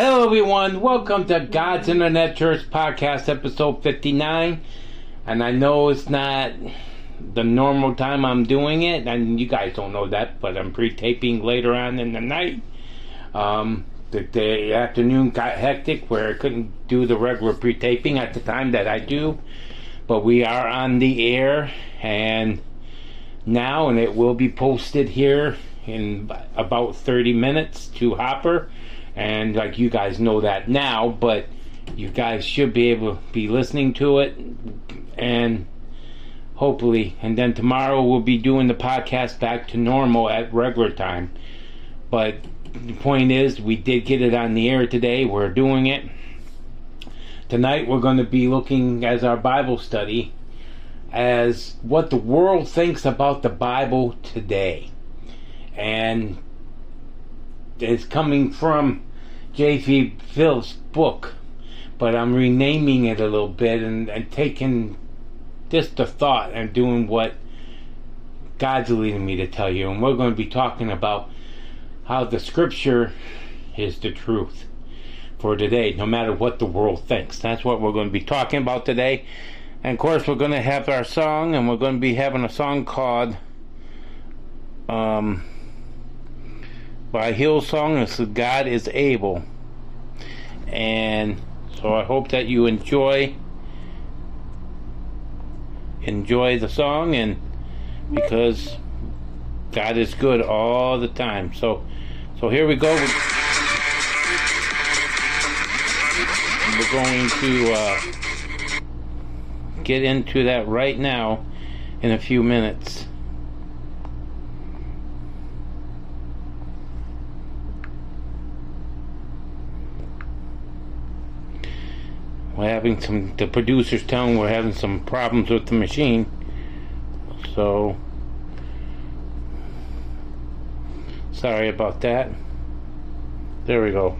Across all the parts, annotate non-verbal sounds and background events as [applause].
Hello, everyone. Welcome to God's Internet Church Podcast, episode 59. And I know it's not the normal time I'm doing it, and you guys don't know that, but I'm pre taping later on in the night. Um, the, the afternoon got hectic where I couldn't do the regular pre taping at the time that I do. But we are on the air, and now, and it will be posted here in about 30 minutes to Hopper. And like you guys know that now, but you guys should be able to be listening to it. And hopefully and then tomorrow we'll be doing the podcast back to normal at regular time. But the point is we did get it on the air today. We're doing it. Tonight we're going to be looking as our bible study as what the world thinks about the bible today. And it's coming from J.B. Phil's book, but I'm renaming it a little bit and, and taking just the thought and doing what God's leading me to tell you. And we're going to be talking about how the scripture is the truth for today, no matter what the world thinks. That's what we're going to be talking about today. And of course, we're going to have our song, and we're going to be having a song called um, by Hillsong. It's God is Able. And so I hope that you enjoy enjoy the song and because God is good all the time. So so here we go. We're going to uh, get into that right now in a few minutes. We're having some the producers telling we're having some problems with the machine. So sorry about that. There we go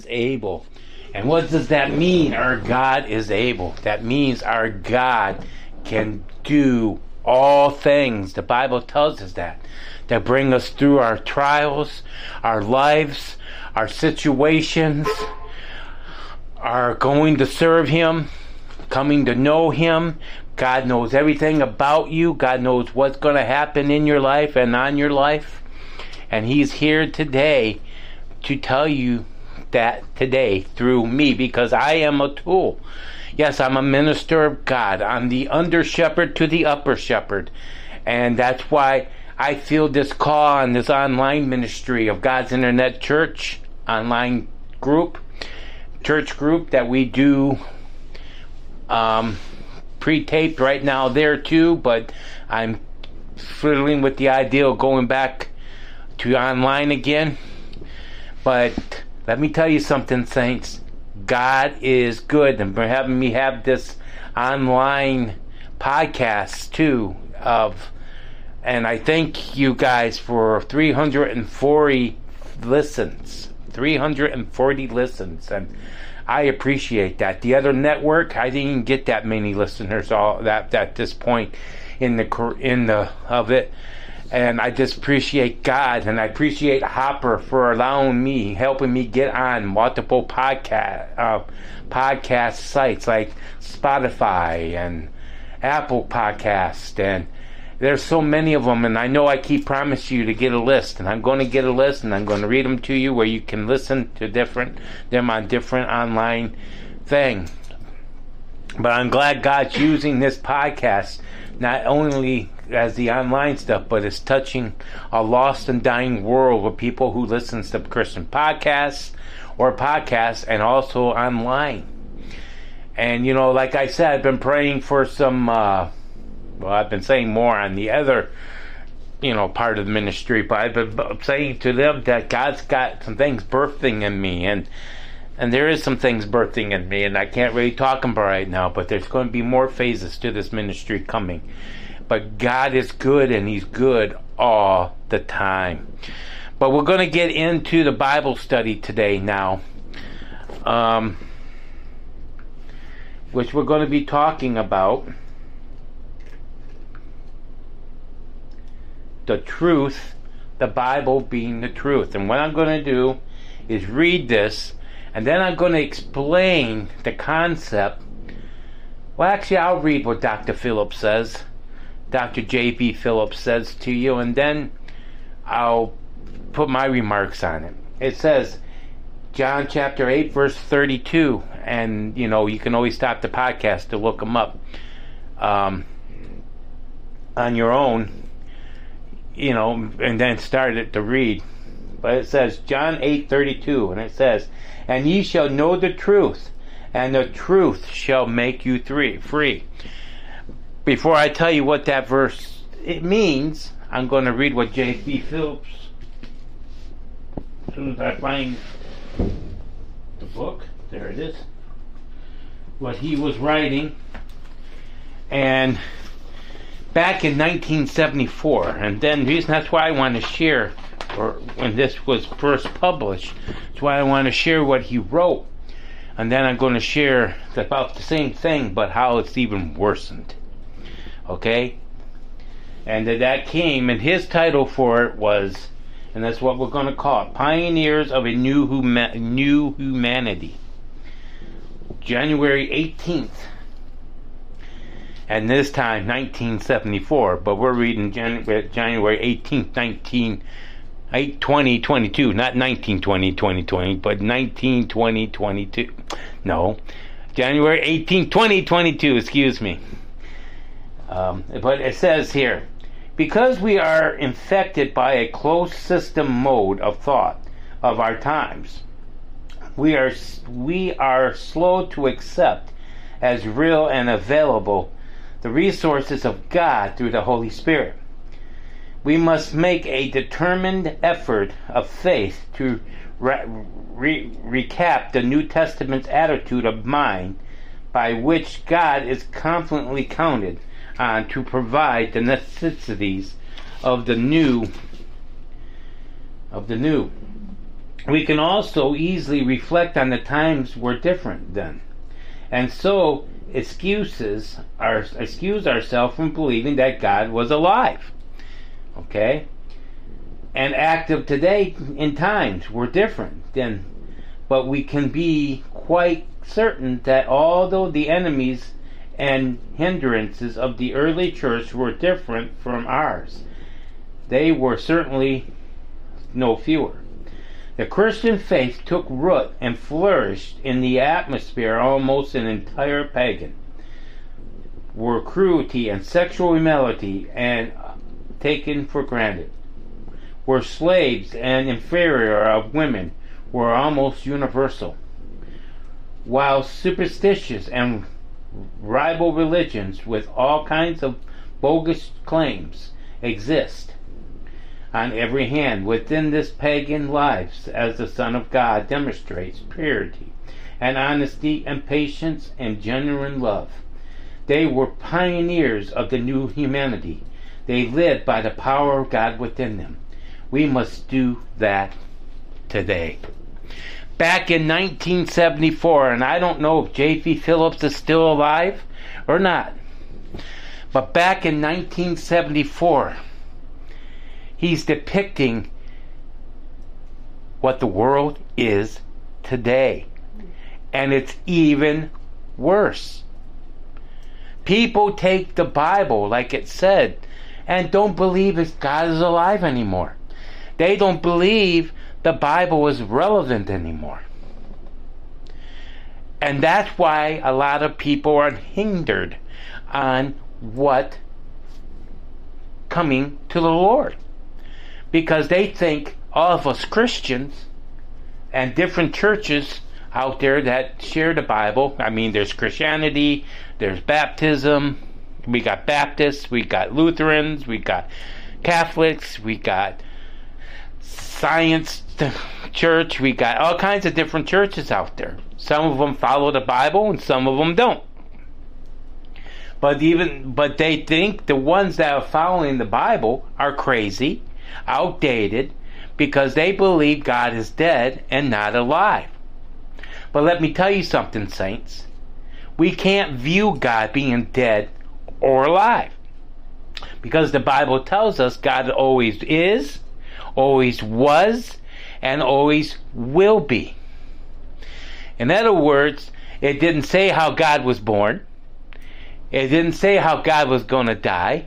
is able. And what does that mean? Our God is able. That means our God can do all things. The Bible tells us that. That bring us through our trials, our lives, our situations, our going to serve Him, coming to know Him. God knows everything about you. God knows what's going to happen in your life and on your life. And He's here today to tell you that today through me because I am a tool. Yes, I'm a minister of God. I'm the under shepherd to the upper shepherd. And that's why I feel this call on this online ministry of God's Internet Church online group, church group that we do um, pre taped right now there too, but I'm fiddling with the idea of going back to online again. But let me tell you something, Saints. God is good, and for having me have this online podcast too of and I thank you guys for 340 listens. 340 listens and I appreciate that. The other network, I didn't get that many listeners all that at this point in the in the of it and I just appreciate God and I appreciate Hopper for allowing me, helping me get on multiple podcast uh, podcast sites like Spotify and Apple Podcast and there's so many of them and I know I keep promising you to get a list and I'm going to get a list and I'm going to read them to you where you can listen to different them on different online thing. But I'm glad God's using this podcast not only as the online stuff, but it's touching a lost and dying world of people who listens to Christian podcasts or podcasts and also online. And you know, like I said, I've been praying for some. Uh, well, I've been saying more on the other, you know, part of the ministry, but I've been saying to them that God's got some things birthing in me, and and there is some things birthing in me, and I can't really talk about right now. But there's going to be more phases to this ministry coming but God is good and He's good all the time. But we're going to get into the Bible study today now, um, which we're going to be talking about the truth, the Bible being the truth. And what I'm going to do is read this, and then I'm going to explain the concept. Well, actually, I'll read what Dr. Phillips says Dr. J.B. Phillips says to you, and then I'll put my remarks on it. It says, John chapter 8, verse 32, and you know, you can always stop the podcast to look them up um, on your own, you know, and then start it to read. But it says, John 8, 32, and it says, And ye shall know the truth, and the truth shall make you three, free before I tell you what that verse it means, I'm going to read what J.B. Phillips. As soon as I find the book, there it is. What he was writing, and back in 1974, and then the reason that's why I want to share, or when this was first published. That's why I want to share what he wrote. And then I'm going to share about the same thing, but how it's even worsened. Okay? And that came, and his title for it was, and that's what we're going to call it Pioneers of a New, huma- New Humanity. January 18th, and this time 1974, but we're reading January 18th, 1974. 8 20 22, not 19 20 2020, but 19 20 22. No, January 18 2022 excuse me. Um, but it says here because we are infected by a closed system mode of thought of our times, we are, we are slow to accept as real and available the resources of God through the Holy Spirit. We must make a determined effort of faith to re- re- recap the New Testament's attitude of mind by which God is confidently counted on to provide the necessities of the new of the new. We can also easily reflect on the times were different then. And so excuses our excuse ourselves from believing that God was alive. Okay? And active today in times were different then but we can be quite certain that although the enemies and hindrances of the early church were different from ours, they were certainly no fewer. The Christian faith took root and flourished in the atmosphere almost an entire pagan. Were cruelty and sexual immorality and taken for granted. Were slaves and inferior of women were almost universal. While superstitious and rival religions with all kinds of bogus claims exist on every hand within this pagan lives as the Son of God demonstrates purity and honesty and patience and genuine love. They were pioneers of the new humanity. They live by the power of God within them. We must do that today back in 1974, and I don't know if J.B. Phillips is still alive or not, but back in 1974, he's depicting what the world is today. And it's even worse. People take the Bible, like it said, and don't believe that God is alive anymore. They don't believe the Bible is relevant anymore. And that's why a lot of people are hindered on what coming to the Lord. Because they think all of us Christians and different churches out there that share the Bible, I mean, there's Christianity, there's baptism, we got Baptists, we got Lutherans, we got Catholics, we got Science Church, we got all kinds of different churches out there. Some of them follow the Bible and some of them don't. But even but they think the ones that are following the Bible are crazy, outdated, because they believe God is dead and not alive. But let me tell you something, saints. We can't view God being dead or alive. Because the Bible tells us God always is, always was, and always will be. In other words, it didn't say how God was born. It didn't say how God was going to die.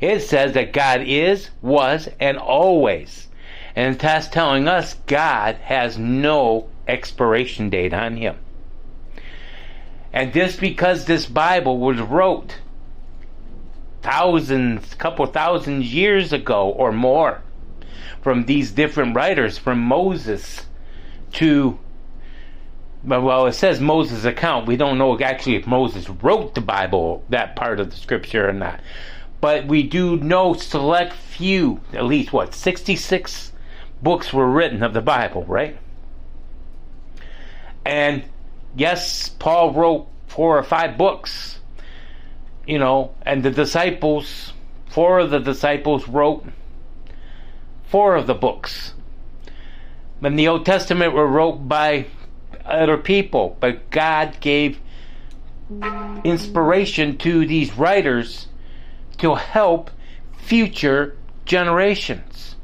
It says that God is, was, and always. And that's telling us God has no expiration date on him. And just because this Bible was wrote thousands, couple thousand years ago or more, from these different writers, from Moses to well, it says Moses' account. We don't know actually if Moses wrote the Bible, that part of the scripture or not. But we do know select few, at least what, 66 books were written of the Bible, right? And yes, Paul wrote four or five books, you know, and the disciples, four of the disciples wrote four of the books. And the Old Testament were wrote by other people, but God gave inspiration to these writers to help future generations.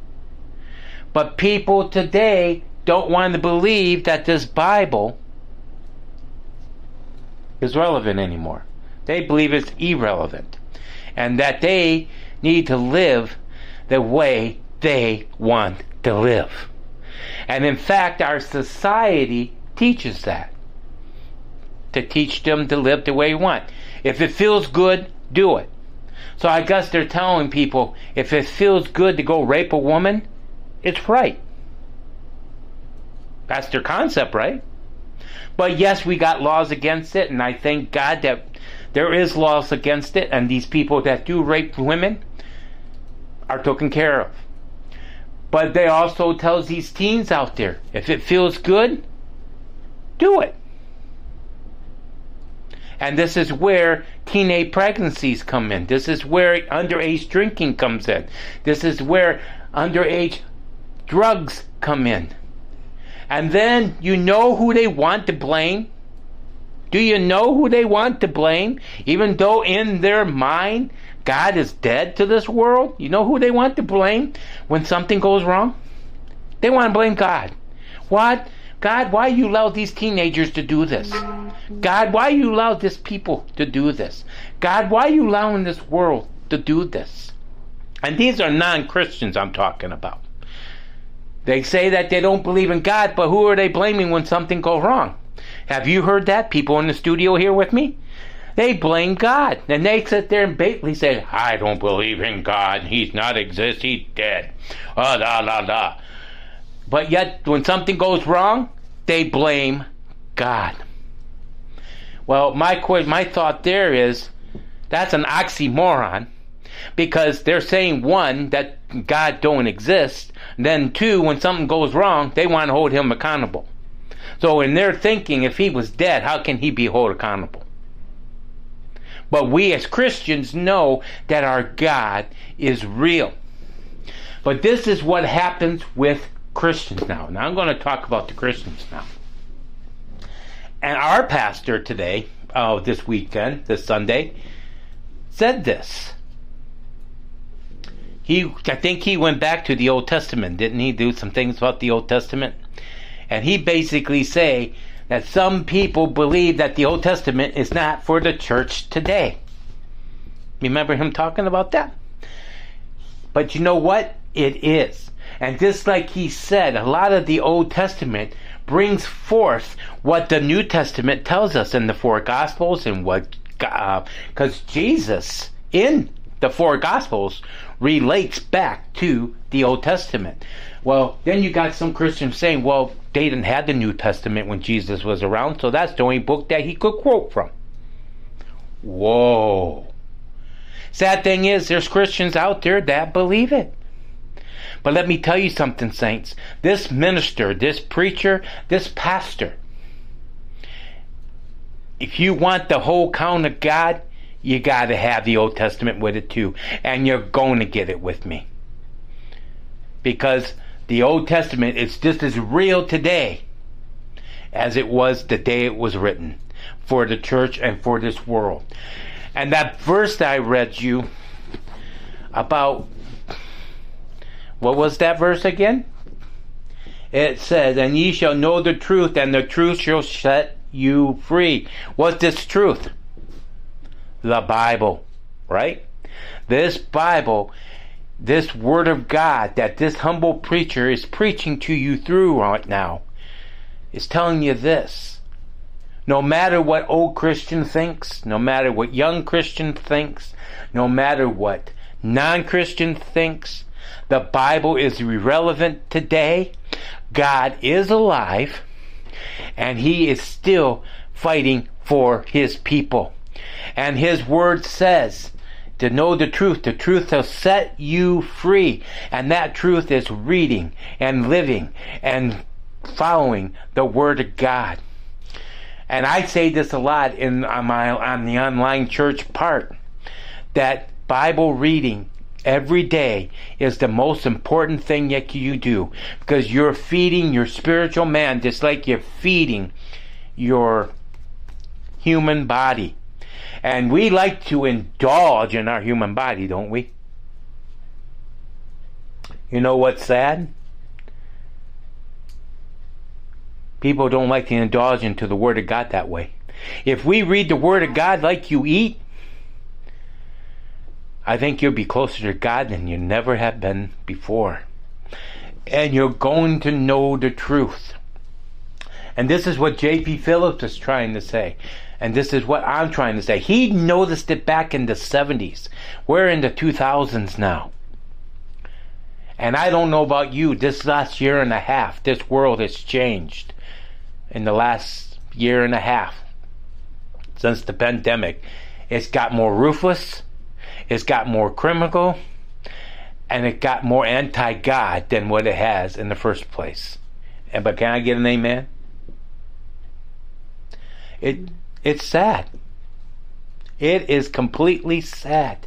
But people today don't want to believe that this Bible is relevant anymore. They believe it's irrelevant. And that they need to live the way they want to live. And in fact, our society teaches that. To teach them to live the way you want. If it feels good, do it. So I guess they're telling people if it feels good to go rape a woman, it's right. That's their concept, right? But yes, we got laws against it, and I thank God that there is laws against it, and these people that do rape women are taken care of. But they also tells these teens out there, if it feels good, do it. And this is where teenage pregnancies come in. This is where underage drinking comes in. This is where underage drugs come in. And then you know who they want to blame? Do you know who they want to blame? Even though in their mind God is dead to this world, you know who they want to blame when something goes wrong? They want to blame God. What? God, why you allow these teenagers to do this? God, why you allow this people to do this? God, why you allowing this world to do this? And these are non-Christians I'm talking about. They say that they don't believe in God, but who are they blaming when something goes wrong? Have you heard that? People in the studio here with me? They blame God. And they sit there and basically say, I don't believe in God. He's not exist. He's dead. Ah, da, da, da. But yet, when something goes wrong, they blame God. Well, my my thought there is that's an oxymoron because they're saying one that God don't exist, then two when something goes wrong, they want to hold him accountable. So in their thinking, if he was dead, how can he be held accountable? But we as Christians know that our God is real. But this is what happens with Christians now. Now I'm going to talk about the Christians now. And our pastor today, uh, this weekend, this Sunday, said this. He, I think he went back to the Old Testament, didn't he? Do some things about the Old Testament, and he basically say that some people believe that the Old Testament is not for the church today. Remember him talking about that? But you know what? It is. And just like he said, a lot of the Old Testament brings forth what the New Testament tells us in the four Gospels and what, because uh, Jesus in the four Gospels relates back to the Old Testament. Well, then you got some Christians saying, well, they didn't have the New Testament when Jesus was around, so that's the only book that he could quote from. Whoa. Sad thing is, there's Christians out there that believe it. But let me tell you something, saints. This minister, this preacher, this pastor, if you want the whole count of God, you got to have the Old Testament with it too. And you're going to get it with me. Because the Old Testament is just as real today as it was the day it was written for the church and for this world. And that verse that I read you about what was that verse again? It says, And ye shall know the truth, and the truth shall set you free. What's this truth? The Bible, right? This Bible, this Word of God that this humble preacher is preaching to you through right now, is telling you this. No matter what old Christian thinks, no matter what young Christian thinks, no matter what non Christian thinks, the Bible is irrelevant today. God is alive and he is still fighting for his people. And his word says to know the truth. The truth will set you free. And that truth is reading and living and following the word of God. And I say this a lot in on my on the online church part that Bible reading every day is the most important thing that you do because you're feeding your spiritual man just like you're feeding your human body. And we like to indulge in our human body, don't we? You know what's sad? People don't like to indulge into the Word of God that way. If we read the Word of God like you eat, I think you'll be closer to God than you never have been before. And you're going to know the truth. And this is what J.B. Phillips is trying to say. And this is what I'm trying to say. He noticed it back in the 70s. We're in the 2000s now. And I don't know about you, this last year and a half, this world has changed in the last year and a half since the pandemic. It's got more ruthless, it's got more criminal and it got more anti God than what it has in the first place. And but can I get an amen? It it's sad. It is completely sad.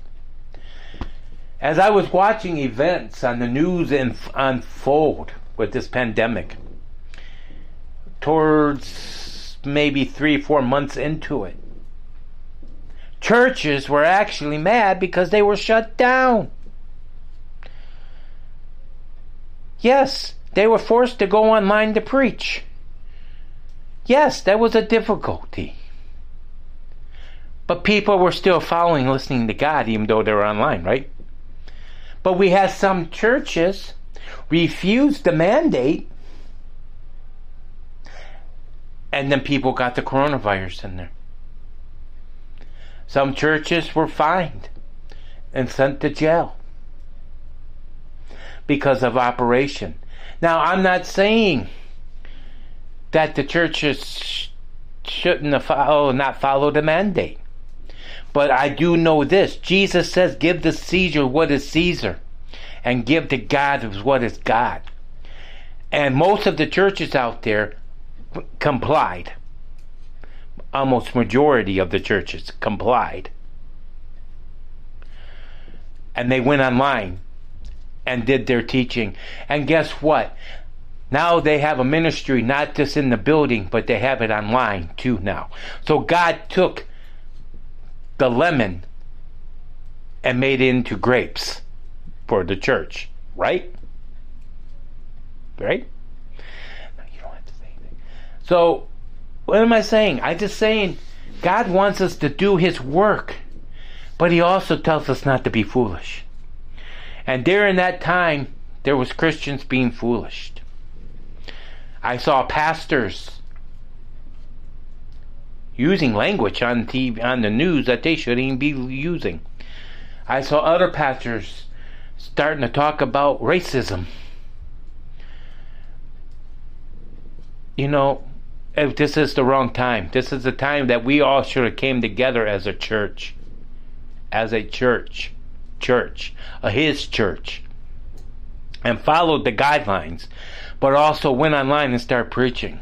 As I was watching events on the news unfold with this pandemic, towards maybe three, four months into it, churches were actually mad because they were shut down. Yes, they were forced to go online to preach. Yes, that was a difficulty. But people were still following, listening to God, even though they were online, right? But we had some churches refuse the mandate, and then people got the coronavirus in there. Some churches were fined and sent to jail because of operation. Now, I'm not saying that the churches shouldn't follow, oh, not follow the mandate. But I do know this. Jesus says, give to Caesar what is Caesar and give to God what is God. And most of the churches out there complied. Almost majority of the churches complied. And they went online and did their teaching. And guess what? Now they have a ministry not just in the building, but they have it online too now. So God took the lemon and made into grapes for the church, right? Right? No, you don't have to say anything. So, what am I saying? I'm just saying God wants us to do His work, but He also tells us not to be foolish. And during that time, there was Christians being foolish. I saw pastors using language on TV, on the news that they shouldn't even be using. I saw other pastors starting to talk about racism. You know, if this is the wrong time. This is the time that we all should have came together as a church. As a church. Church. A his church. And followed the guidelines. But also went online and started preaching.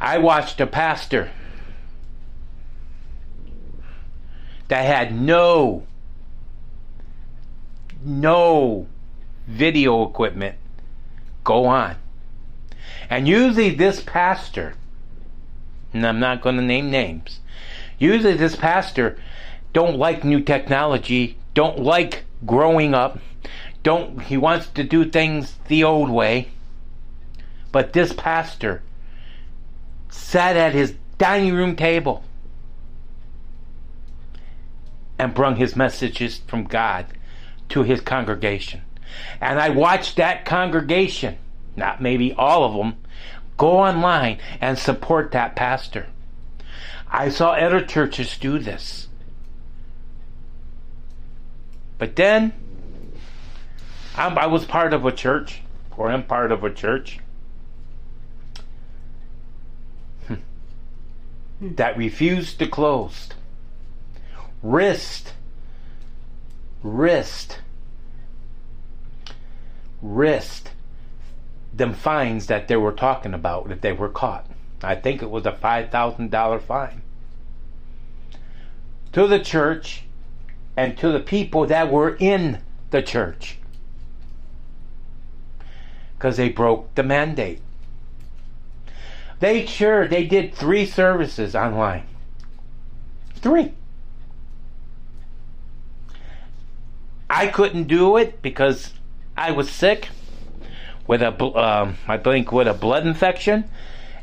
I watched a pastor that had no no video equipment go on. And usually this pastor, and I'm not going to name names, usually this pastor don't like new technology, don't like growing up, don't he wants to do things the old way. But this pastor sat at his dining room table and brung his messages from God to his congregation. And I watched that congregation, not maybe all of them, go online and support that pastor. I saw other churches do this. But then, I'm, i was part of a church, or am part of a church, that refused to close. Wrist. Wrist. Wrist. Them fines that they were talking about if they were caught. I think it was a $5,000 fine. To the church and to the people that were in the church. Because they broke the mandate. They sure they did three services online. Three. I couldn't do it because I was sick with a um, I think with a blood infection,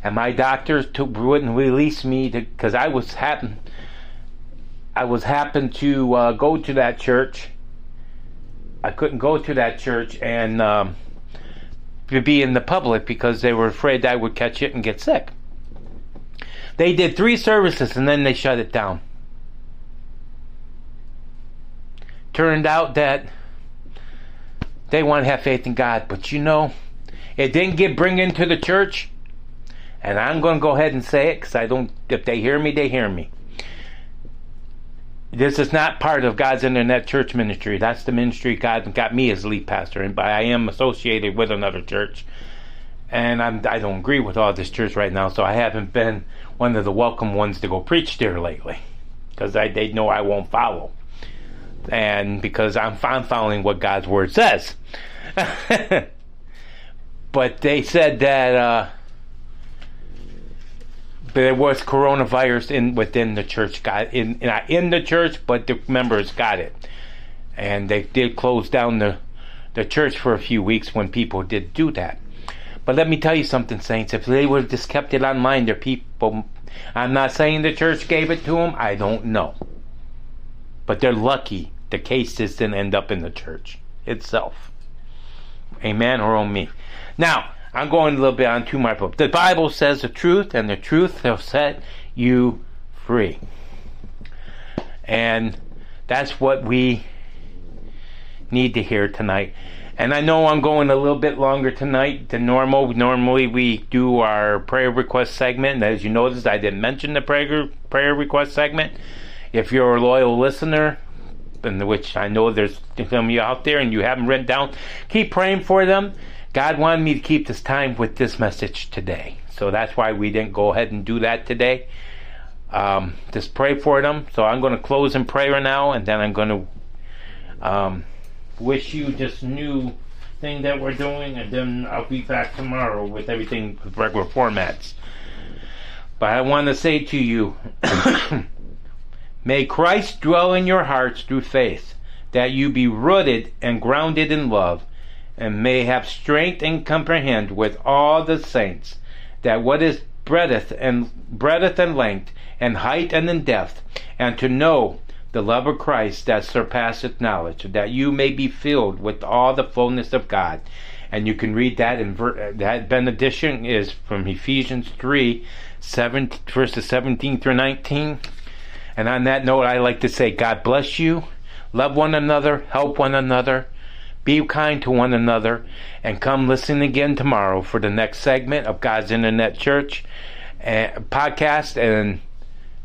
and my doctors took, wouldn't release me because I was happen I was happened to uh, go to that church. I couldn't go to that church and um, to be in the public because they were afraid I would catch it and get sick. They did three services and then they shut it down. Turned out that they want to have faith in God, but you know, it didn't get bring into the church. And I'm going to go ahead and say it because I don't. If they hear me, they hear me. This is not part of God's Internet Church ministry. That's the ministry God got me as lead pastor, and but I am associated with another church. and I'm, I don't agree with all this church right now, so I haven't been one of the welcome ones to go preach there lately because they know I won't follow, and because I'm, I'm following what God's word says. [laughs] but they said that uh, there was coronavirus in within the church, got in not in the church, but the members got it, and they did close down the the church for a few weeks when people did do that. But let me tell you something, saints. If they would have just kept it online, their people. I'm not saying the church gave it to them. I don't know. But they're lucky the case just didn't end up in the church itself. Amen or on me. Now, I'm going a little bit on to my book. The Bible says the truth, and the truth will set you free. And that's what we need to hear tonight. And I know I'm going a little bit longer tonight than normal. Normally we do our prayer request segment. As you noticed, I didn't mention the prayer prayer request segment. If you're a loyal listener, and which I know there's some of you out there and you haven't written down, keep praying for them. God wanted me to keep this time with this message today. So that's why we didn't go ahead and do that today. Um, just pray for them. So I'm going to close in prayer now, and then I'm going to um, wish you this new thing that we're doing, and then I'll be back tomorrow with everything with regular formats. But I want to say to you, [coughs] may Christ dwell in your hearts through faith, that you be rooted and grounded in love, and may have strength and comprehend with all the saints that what is breadth and breadth and length and height and in depth, and to know the love of Christ that surpasseth knowledge, that you may be filled with all the fullness of God. And you can read that in ver- that benediction is from Ephesians 3, 7, verses 17 through 19. And on that note, I like to say, God bless you. Love one another, help one another, be kind to one another, and come listen again tomorrow for the next segment of God's Internet Church uh, podcast. And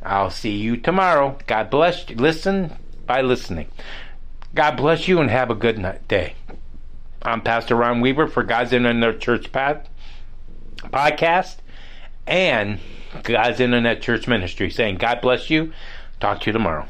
I'll see you tomorrow. God bless you. Listen by listening. God bless you and have a good night, day. I'm Pastor Ron Weaver for God's Internet Church Path podcast and God's Internet Church Ministry saying, God bless you. Talk to you tomorrow.